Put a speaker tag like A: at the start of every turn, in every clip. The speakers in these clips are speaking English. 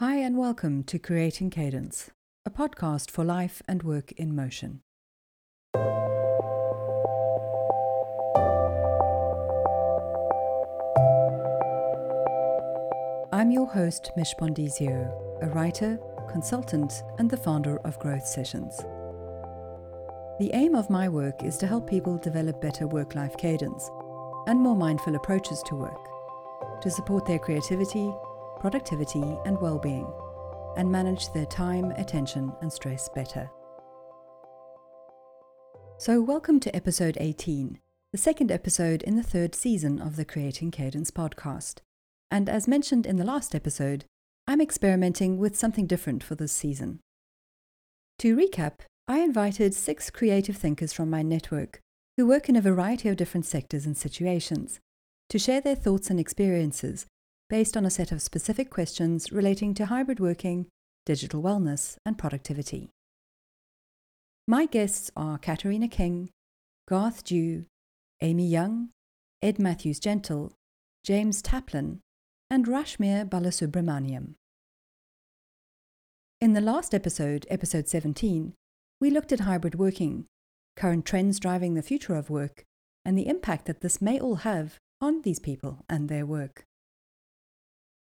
A: Hi, and welcome to Creating Cadence, a podcast for life and work in motion. I'm your host, Mish Bondizio, a writer, consultant, and the founder of Growth Sessions. The aim of my work is to help people develop better work life cadence and more mindful approaches to work, to support their creativity productivity, and well being, and manage their time, attention, and stress better. So, welcome to episode 18, the second episode in the third season of the Creating Cadence podcast. And as mentioned in the last episode, I'm experimenting with something different for this season. To recap, I invited six creative thinkers from my network who work in a variety of different sectors and situations to share their thoughts and experiences based on a set of specific questions relating to hybrid working, digital wellness, and productivity. My guests are Katerina King, Garth Dew, Amy Young, Ed Matthews Gentle, James Taplin, and Rashmir Balasubramaniam. In the last episode, episode 17, we looked at hybrid working, current trends driving the future of work, and the impact that this may all have on these people and their work.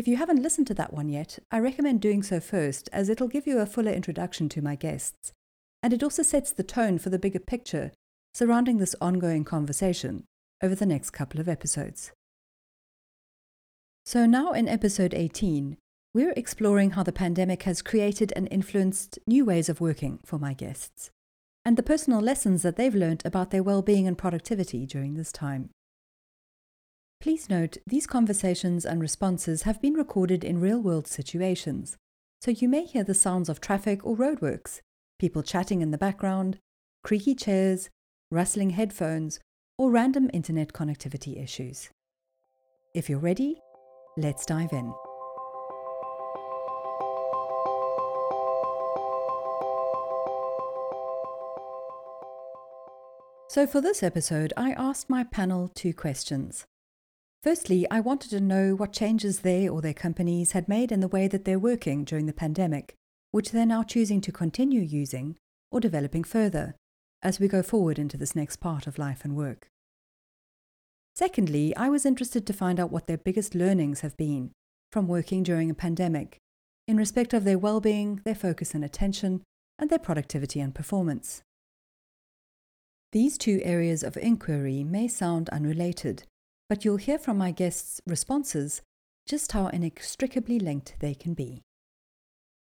A: If you haven't listened to that one yet, I recommend doing so first, as it'll give you a fuller introduction to my guests. And it also sets the tone for the bigger picture surrounding this ongoing conversation over the next couple of episodes. So, now in episode 18, we're exploring how the pandemic has created and influenced new ways of working for my guests, and the personal lessons that they've learned about their well being and productivity during this time. Please note, these conversations and responses have been recorded in real world situations, so you may hear the sounds of traffic or roadworks, people chatting in the background, creaky chairs, rustling headphones, or random internet connectivity issues. If you're ready, let's dive in. So, for this episode, I asked my panel two questions. Firstly, I wanted to know what changes they or their companies had made in the way that they're working during the pandemic, which they're now choosing to continue using or developing further as we go forward into this next part of life and work. Secondly, I was interested to find out what their biggest learnings have been from working during a pandemic in respect of their well-being, their focus and attention, and their productivity and performance. These two areas of inquiry may sound unrelated, but you'll hear from my guests' responses just how inextricably linked they can be.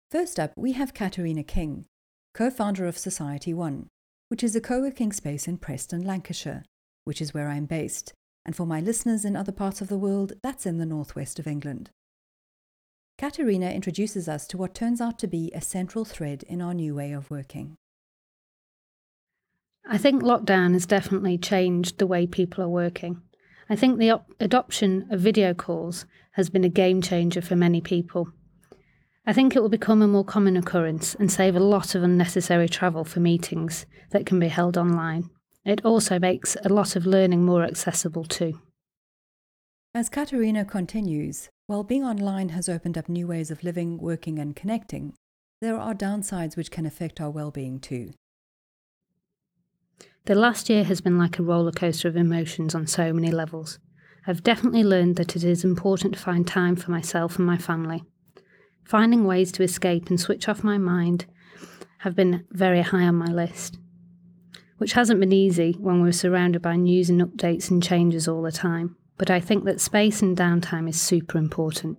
A: First up, we have Katerina King, co founder of Society One, which is a co working space in Preston, Lancashire, which is where I'm based, and for my listeners in other parts of the world, that's in the northwest of England. Katerina introduces us to what turns out to be a central thread in our new way of working.
B: I think lockdown has definitely changed the way people are working. I think the op- adoption of video calls has been a game changer for many people. I think it will become a more common occurrence and save a lot of unnecessary travel for meetings that can be held online. It also makes a lot of learning more accessible too.
A: As Katerina continues, while being online has opened up new ways of living, working, and connecting, there are downsides which can affect our well being too.
B: The last year has been like a roller coaster of emotions on so many levels. I've definitely learned that it is important to find time for myself and my family. Finding ways to escape and switch off my mind have been very high on my list, which hasn't been easy when we're surrounded by news and updates and changes all the time. But I think that space and downtime is super important.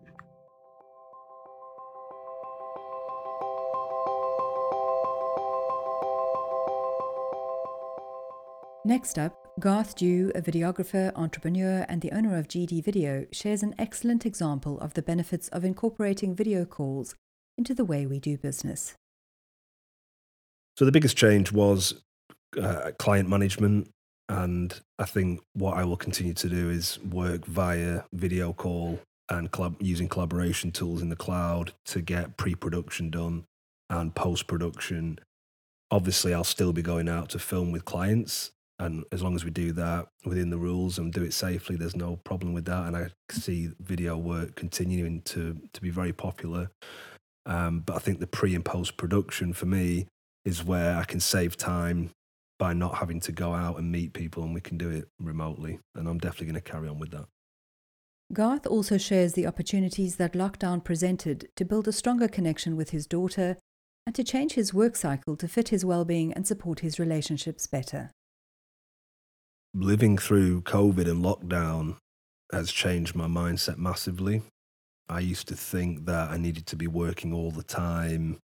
A: Next up, Garth Dew, a videographer, entrepreneur, and the owner of GD Video, shares an excellent example of the benefits of incorporating video calls into the way we do business.
C: So, the biggest change was uh, client management. And I think what I will continue to do is work via video call and collab- using collaboration tools in the cloud to get pre production done and post production. Obviously, I'll still be going out to film with clients and as long as we do that within the rules and do it safely, there's no problem with that. And I see video work continuing to to be very popular. Um, but I think the pre and post production for me is where I can save time by not having to go out and meet people and we can do it remotely. And I'm definitely going to carry on with that.
A: Garth also shares the opportunities that lockdown presented to build a stronger connection with his daughter and to change his work cycle to fit his well-being and support his relationships better.
C: Living through COVID and lockdown has changed my mindset massively. I used to think that I needed to be working all the time,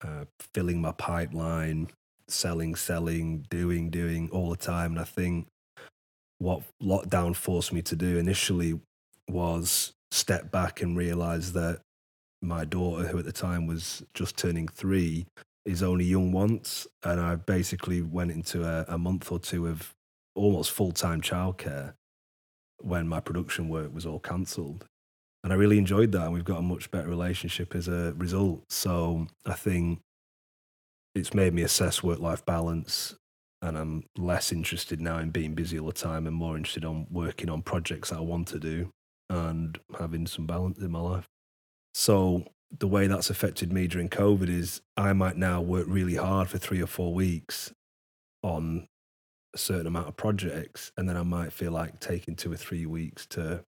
C: uh, filling my pipeline, selling, selling, doing, doing all the time. And I think what lockdown forced me to do initially was step back and realize that my daughter, who at the time was just turning three, is only young once. And I basically went into a, a month or two of almost full time childcare when my production work was all cancelled. And I really enjoyed that. And we've got a much better relationship as a result. So I think it's made me assess work life balance. And I'm less interested now in being busy all the time and more interested on working on projects that I want to do and having some balance in my life. So the way that's affected me during COVID is I might now work really hard for three or four weeks on a certain amount of projects, and then I might feel like taking two or three weeks to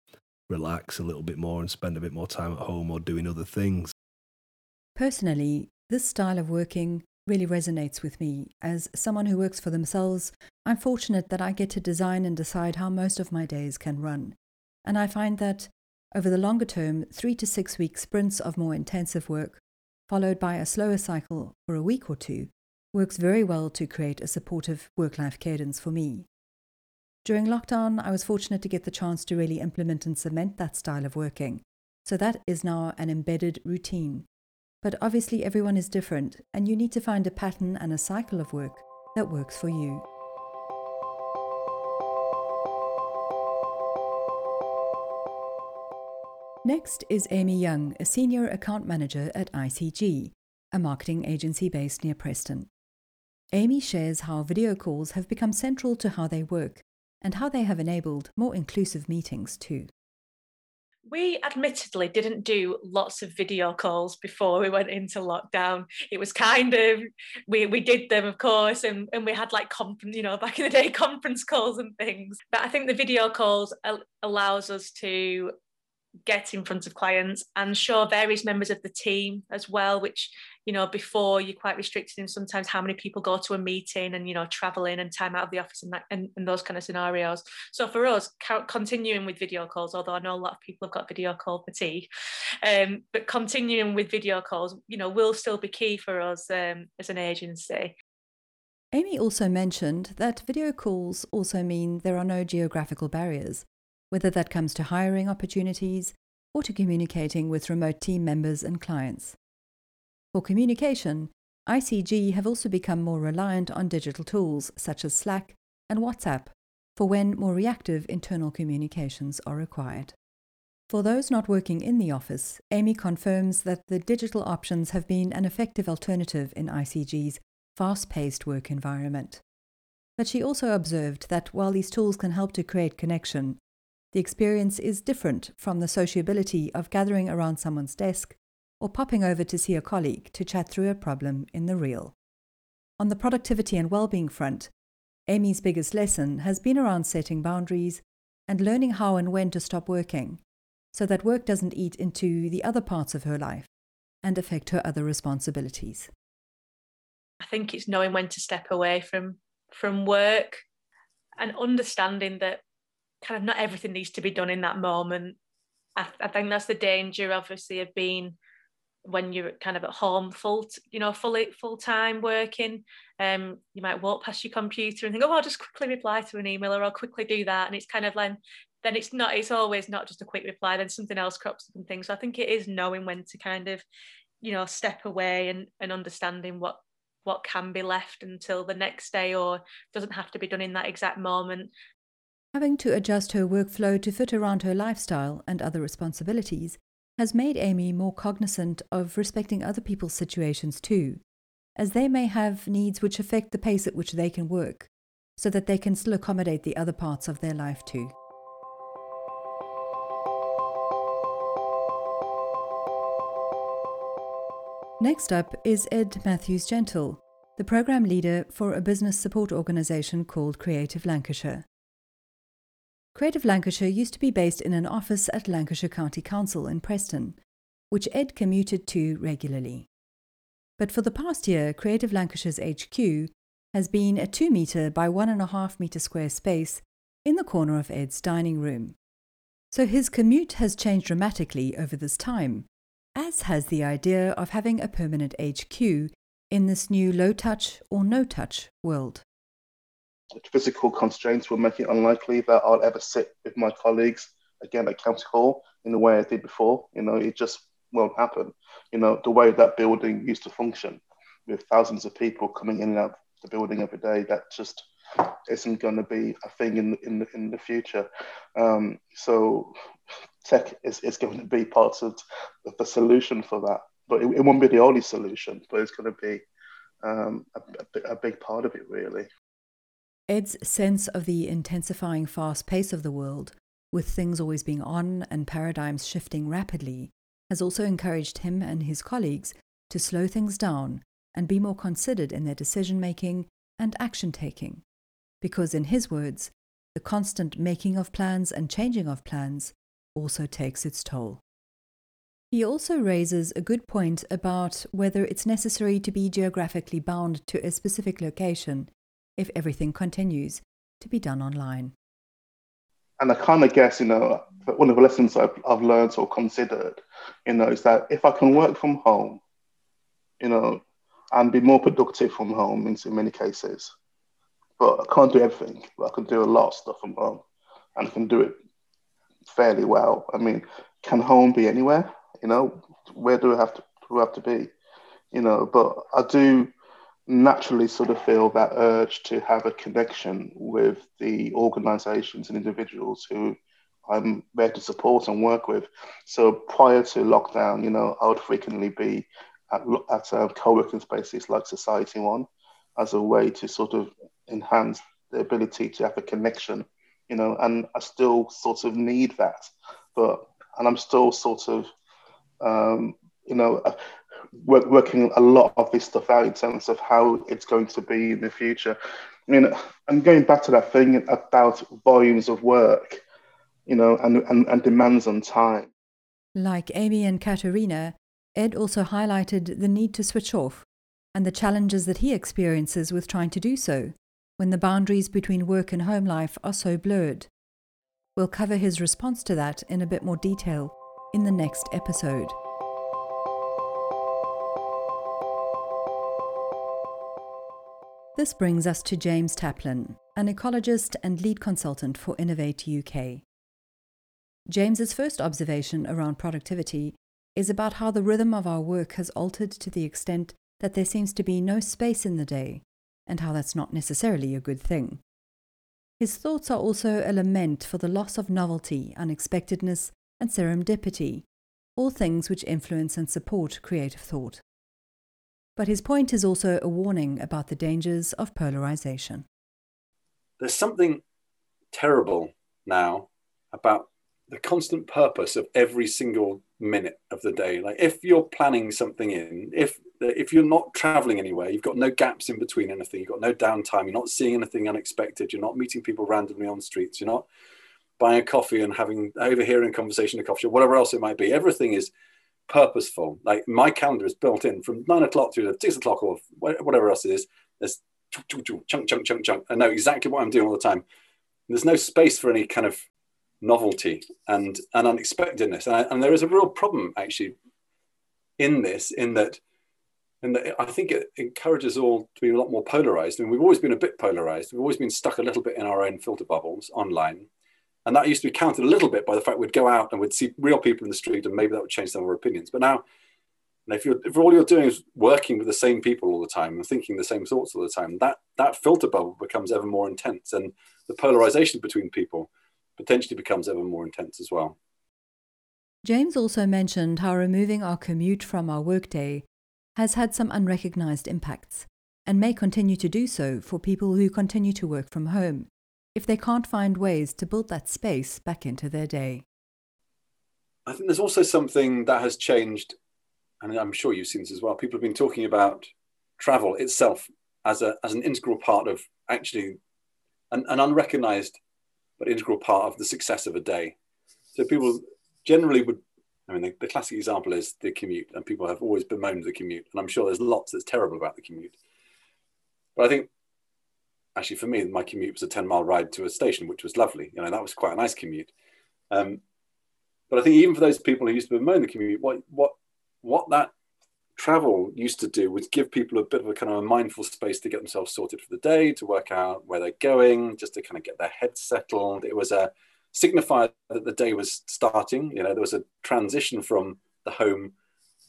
C: relax a little bit more and spend a bit more time at home or doing other things.
A: Personally, this style of working really resonates with me. As someone who works for themselves, I'm fortunate that I get to design and decide how most of my days can run. And I find that over the longer term, three to six week sprints of more intensive work, followed by a slower cycle for a week or two, works very well to create a supportive work life cadence for me. During lockdown, I was fortunate to get the chance to really implement and cement that style of working, so that is now an embedded routine. But obviously, everyone is different, and you need to find a pattern and a cycle of work that works for you. Next is Amy Young, a senior account manager at ICG, a marketing agency based near Preston. Amy shares how video calls have become central to how they work and how they have enabled more inclusive meetings too.
D: We admittedly didn't do lots of video calls before we went into lockdown. It was kind of we we did them, of course, and, and we had like conference, you know, back in the day, conference calls and things. But I think the video calls allows us to get in front of clients and show various members of the team as well which you know before you're quite restricted in sometimes how many people go to a meeting and you know traveling and time out of the office and, that, and, and those kind of scenarios. So for us continuing with video calls although i know a lot of people have got video call fatigue um, but continuing with video calls you know will still be key for us um, as an agency.
A: Amy also mentioned that video calls also mean there are no geographical barriers whether that comes to hiring opportunities or to communicating with remote team members and clients. For communication, ICG have also become more reliant on digital tools such as Slack and WhatsApp for when more reactive internal communications are required. For those not working in the office, Amy confirms that the digital options have been an effective alternative in ICG's fast paced work environment. But she also observed that while these tools can help to create connection, the experience is different from the sociability of gathering around someone's desk or popping over to see a colleague to chat through a problem in the real. On the productivity and well-being front, Amy's biggest lesson has been around setting boundaries and learning how and when to stop working so that work doesn't eat into the other parts of her life and affect her other responsibilities.
D: I think it's knowing when to step away from from work and understanding that kind of not everything needs to be done in that moment. I, I think that's the danger, obviously, of being when you're kind of at home full you know fully full time working um you might walk past your computer and think oh I'll just quickly reply to an email or I'll quickly do that. And it's kind of like then it's not it's always not just a quick reply then something else crops up and things. So I think it is knowing when to kind of you know step away and and understanding what what can be left until the next day or doesn't have to be done in that exact moment
A: Having to adjust her workflow to fit around her lifestyle and other responsibilities has made Amy more cognizant of respecting other people's situations too, as they may have needs which affect the pace at which they can work, so that they can still accommodate the other parts of their life too. Next up is Ed Matthews Gentle, the program leader for a business support organisation called Creative Lancashire. Creative Lancashire used to be based in an office at Lancashire County Council in Preston, which Ed commuted to regularly. But for the past year, Creative Lancashire's HQ has been a 2 metre by 1.5 metre square space in the corner of Ed's dining room. So his commute has changed dramatically over this time, as has the idea of having a permanent HQ in this new low touch or no touch world.
E: Physical constraints will make it unlikely that I'll ever sit with my colleagues again at County Hall in the way I did before. You know, it just won't happen. You know, the way that building used to function with thousands of people coming in and out the building every day, that just isn't going to be a thing in in the, in the future. Um, so tech is, is going to be part of the solution for that, but it, it won't be the only solution. But it's going to be um, a, a big part of it, really.
A: Ed's sense of the intensifying fast pace of the world, with things always being on and paradigms shifting rapidly, has also encouraged him and his colleagues to slow things down and be more considered in their decision making and action taking. Because, in his words, the constant making of plans and changing of plans also takes its toll. He also raises a good point about whether it's necessary to be geographically bound to a specific location if everything continues to be done online.
E: And I kind of guess, you know, one of the lessons I've, I've learned or considered, you know, is that if I can work from home, you know, and be more productive from home in many cases, but I can't do everything, but I can do a lot of stuff from home and I can do it fairly well. I mean, can home be anywhere? You know, where do I have to do I have to be? You know, but I do naturally sort of feel that urge to have a connection with the organizations and individuals who I'm there to support and work with. So prior to lockdown, you know, I would frequently be at, at uh, co-working spaces like Society One as a way to sort of enhance the ability to have a connection, you know, and I still sort of need that, but and I'm still sort of, um, you know, work, working a lot of this stuff out in terms of how it's going to be in the future. I mean, I'm going back to that thing about volumes of work, you know, and, and, and demands on time.
A: Like Amy and Katerina, Ed also highlighted the need to switch off and the challenges that he experiences with trying to do so when the boundaries between work and home life are so blurred. We'll cover his response to that in a bit more detail in the next episode. This brings us to James Taplin, an ecologist and lead consultant for Innovate UK. James's first observation around productivity is about how the rhythm of our work has altered to the extent that there seems to be no space in the day, and how that's not necessarily a good thing. His thoughts are also a lament for the loss of novelty, unexpectedness, and serendipity, all things which influence and support creative thought. But his point is also a warning about the dangers of polarization.
F: There's something terrible now about the constant purpose of every single minute of the day. Like if you're planning something in, if if you're not traveling anywhere, you've got no gaps in between anything, you've got no downtime, you're not seeing anything unexpected, you're not meeting people randomly on streets, you're not buying a coffee and having overhearing conversation in a coffee shop, whatever else it might be. Everything is purposeful. Like my calendar is built in from nine o'clock through to six o'clock or whatever else it is. There's chunk, chunk, chunk, chunk. I know exactly what I'm doing all the time. There's no space for any kind of novelty and, and unexpectedness. And, I, and there is a real problem actually in this, in that, in that I think it encourages all to be a lot more polarized. I mean, we've always been a bit polarized. We've always been stuck a little bit in our own filter bubbles online. And that used to be countered a little bit by the fact we'd go out and we'd see real people in the street and maybe that would change some of our opinions. But now, if, you're, if all you're doing is working with the same people all the time and thinking the same thoughts all the time, that, that filter bubble becomes ever more intense. And the polarization between people potentially becomes ever more intense as well.
A: James also mentioned how removing our commute from our workday has had some unrecognized impacts and may continue to do so for people who continue to work from home if they can't find ways to build that space back into their day.
F: I think there's also something that has changed and I'm sure you've seen this as well, people have been talking about travel itself as a as an integral part of actually an, an unrecognized but integral part of the success of a day. So people generally would I mean, the, the, classic example is the commute, and people have always bemoaned the commute. And I'm sure there's lots that's terrible about the commute. But I think, actually, for me, my commute was a 10 mile ride to a station, which was lovely. You know, that was quite a nice commute. Um, but I think even for those people who used to bemoan the commute, what what what that travel used to do was give people a bit of a kind of a mindful space to get themselves sorted for the day, to work out where they're going, just to kind of get their head settled. It was a signifier that the day was starting. You know, there was a transition from the home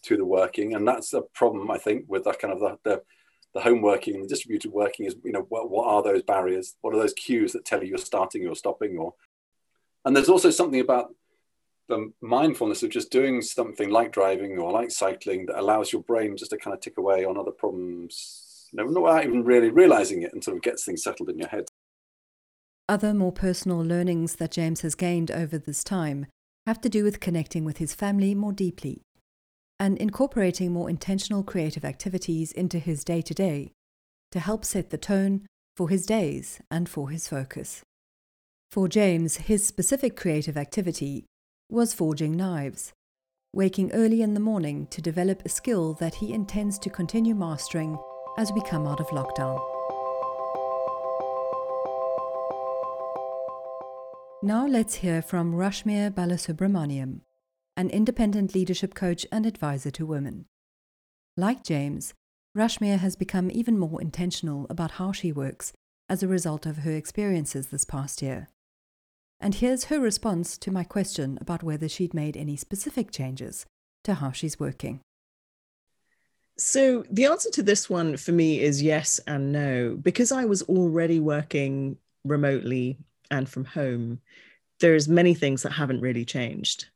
F: to the working, and that's a problem I think with that kind of the, the, the home working and the distributed working is you know what, what are those barriers? What are those cues that tell you you're starting or stopping? Or and there's also something about the mindfulness of just doing something like driving or like cycling that allows your brain just to kind of tick away on other problems, you know, without even really realizing it and sort of gets things settled in your head.
A: Other more personal learnings that James has gained over this time have to do with connecting with his family more deeply and incorporating more intentional creative activities into his day to day to help set the tone for his days and for his focus. For James, his specific creative activity was forging knives, waking early in the morning to develop a skill that he intends to continue mastering as we come out of lockdown. Now let's hear from Rashmir Balasubramaniam, an independent leadership coach and advisor to women. Like James, Rashmir has become even more intentional about how she works as a result of her experiences this past year. And here's her response to my question about whether she'd made any specific changes to how she's working.
G: So, the answer to this one for me is yes and no. Because I was already working remotely and from home, there's many things that haven't really changed.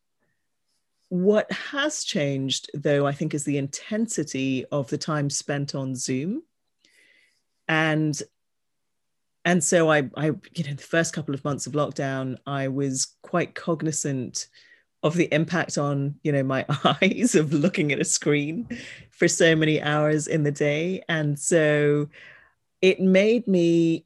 G: What has changed, though, I think, is the intensity of the time spent on Zoom. And and so I, I, you know, the first couple of months of lockdown, I was quite cognizant of the impact on, you know, my eyes of looking at a screen for so many hours in the day, and so it made me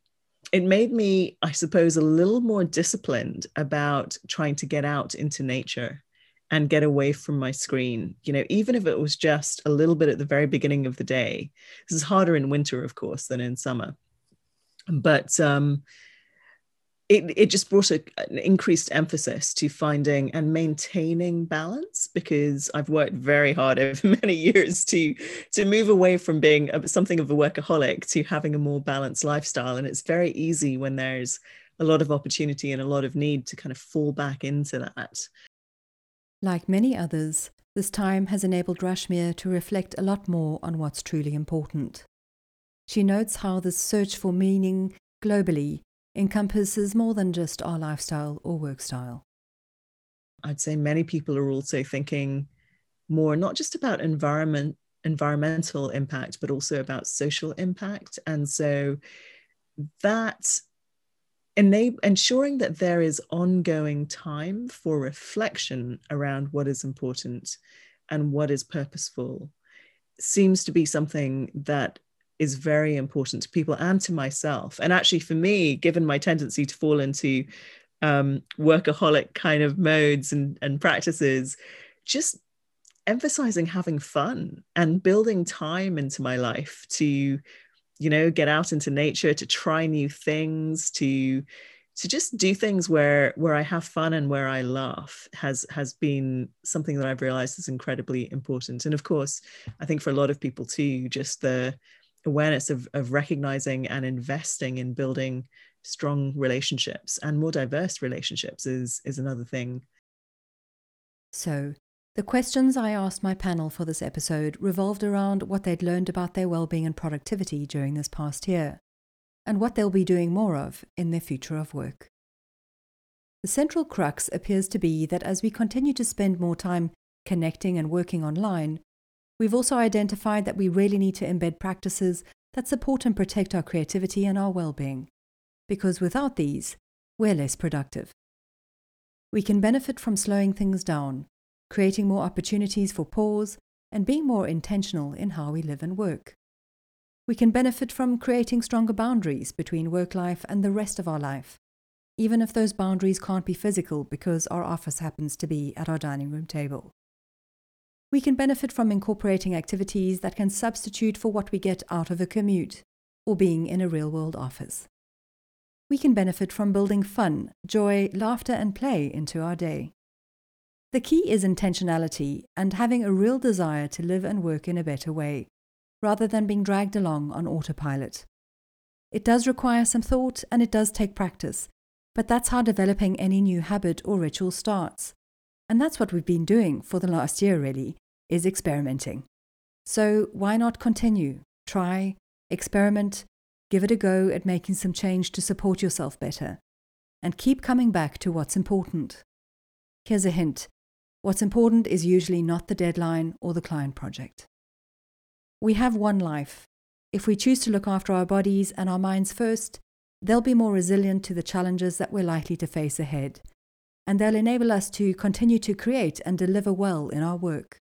G: it made me, I suppose, a little more disciplined about trying to get out into nature and get away from my screen. You know, even if it was just a little bit at the very beginning of the day. This is harder in winter, of course, than in summer. But um, it, it just brought a, an increased emphasis to finding and maintaining balance because I've worked very hard over many years to to move away from being a, something of a workaholic to having a more balanced lifestyle and it's very easy when there's a lot of opportunity and a lot of need to kind of fall back into that.
A: Like many others, this time has enabled Rashmir to reflect a lot more on what's truly important. She notes how this search for meaning globally encompasses more than just our lifestyle or work style.
G: I'd say many people are also thinking more not just about environment environmental impact but also about social impact and so that enable ensuring that there is ongoing time for reflection around what is important and what is purposeful seems to be something that is very important to people and to myself. And actually, for me, given my tendency to fall into um, workaholic kind of modes and, and practices, just emphasizing having fun and building time into my life to, you know, get out into nature, to try new things, to to just do things where where I have fun and where I laugh has has been something that I've realized is incredibly important. And of course, I think for a lot of people too, just the awareness of, of recognizing and investing in building strong relationships and more diverse relationships is is another thing
A: so the questions i asked my panel for this episode revolved around what they'd learned about their well-being and productivity during this past year and what they'll be doing more of in their future of work the central crux appears to be that as we continue to spend more time connecting and working online We've also identified that we really need to embed practices that support and protect our creativity and our well being, because without these, we're less productive. We can benefit from slowing things down, creating more opportunities for pause, and being more intentional in how we live and work. We can benefit from creating stronger boundaries between work life and the rest of our life, even if those boundaries can't be physical because our office happens to be at our dining room table. We can benefit from incorporating activities that can substitute for what we get out of a commute or being in a real world office. We can benefit from building fun, joy, laughter, and play into our day. The key is intentionality and having a real desire to live and work in a better way, rather than being dragged along on autopilot. It does require some thought and it does take practice, but that's how developing any new habit or ritual starts. And that's what we've been doing for the last year, really, is experimenting. So why not continue? Try, experiment, give it a go at making some change to support yourself better. And keep coming back to what's important. Here's a hint what's important is usually not the deadline or the client project. We have one life. If we choose to look after our bodies and our minds first, they'll be more resilient to the challenges that we're likely to face ahead and they'll enable us to continue to create and deliver well in our work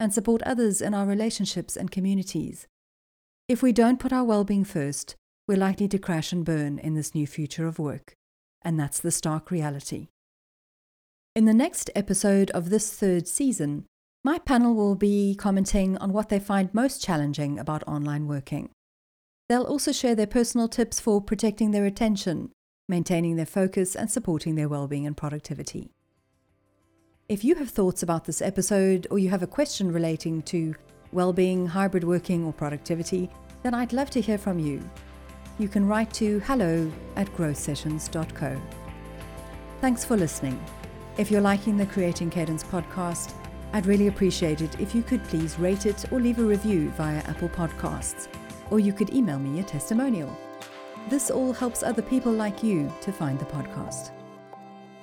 A: and support others in our relationships and communities. If we don't put our well being first, we're likely to crash and burn in this new future of work, and that's the stark reality. In the next episode of this third season, my panel will be commenting on what they find most challenging about online working. They'll also share their personal tips for protecting their attention maintaining their focus, and supporting their well-being and productivity. If you have thoughts about this episode or you have a question relating to well-being, hybrid working, or productivity, then I'd love to hear from you. You can write to hello at growthsessions.co. Thanks for listening. If you're liking the Creating Cadence podcast, I'd really appreciate it if you could please rate it or leave a review via Apple Podcasts, or you could email me a testimonial. This all helps other people like you to find the podcast.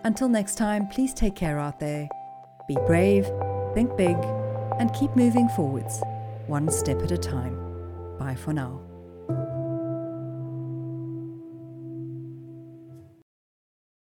A: Until next time, please take care out there. Be brave, think big, and keep moving forwards, one step at a time. Bye for now.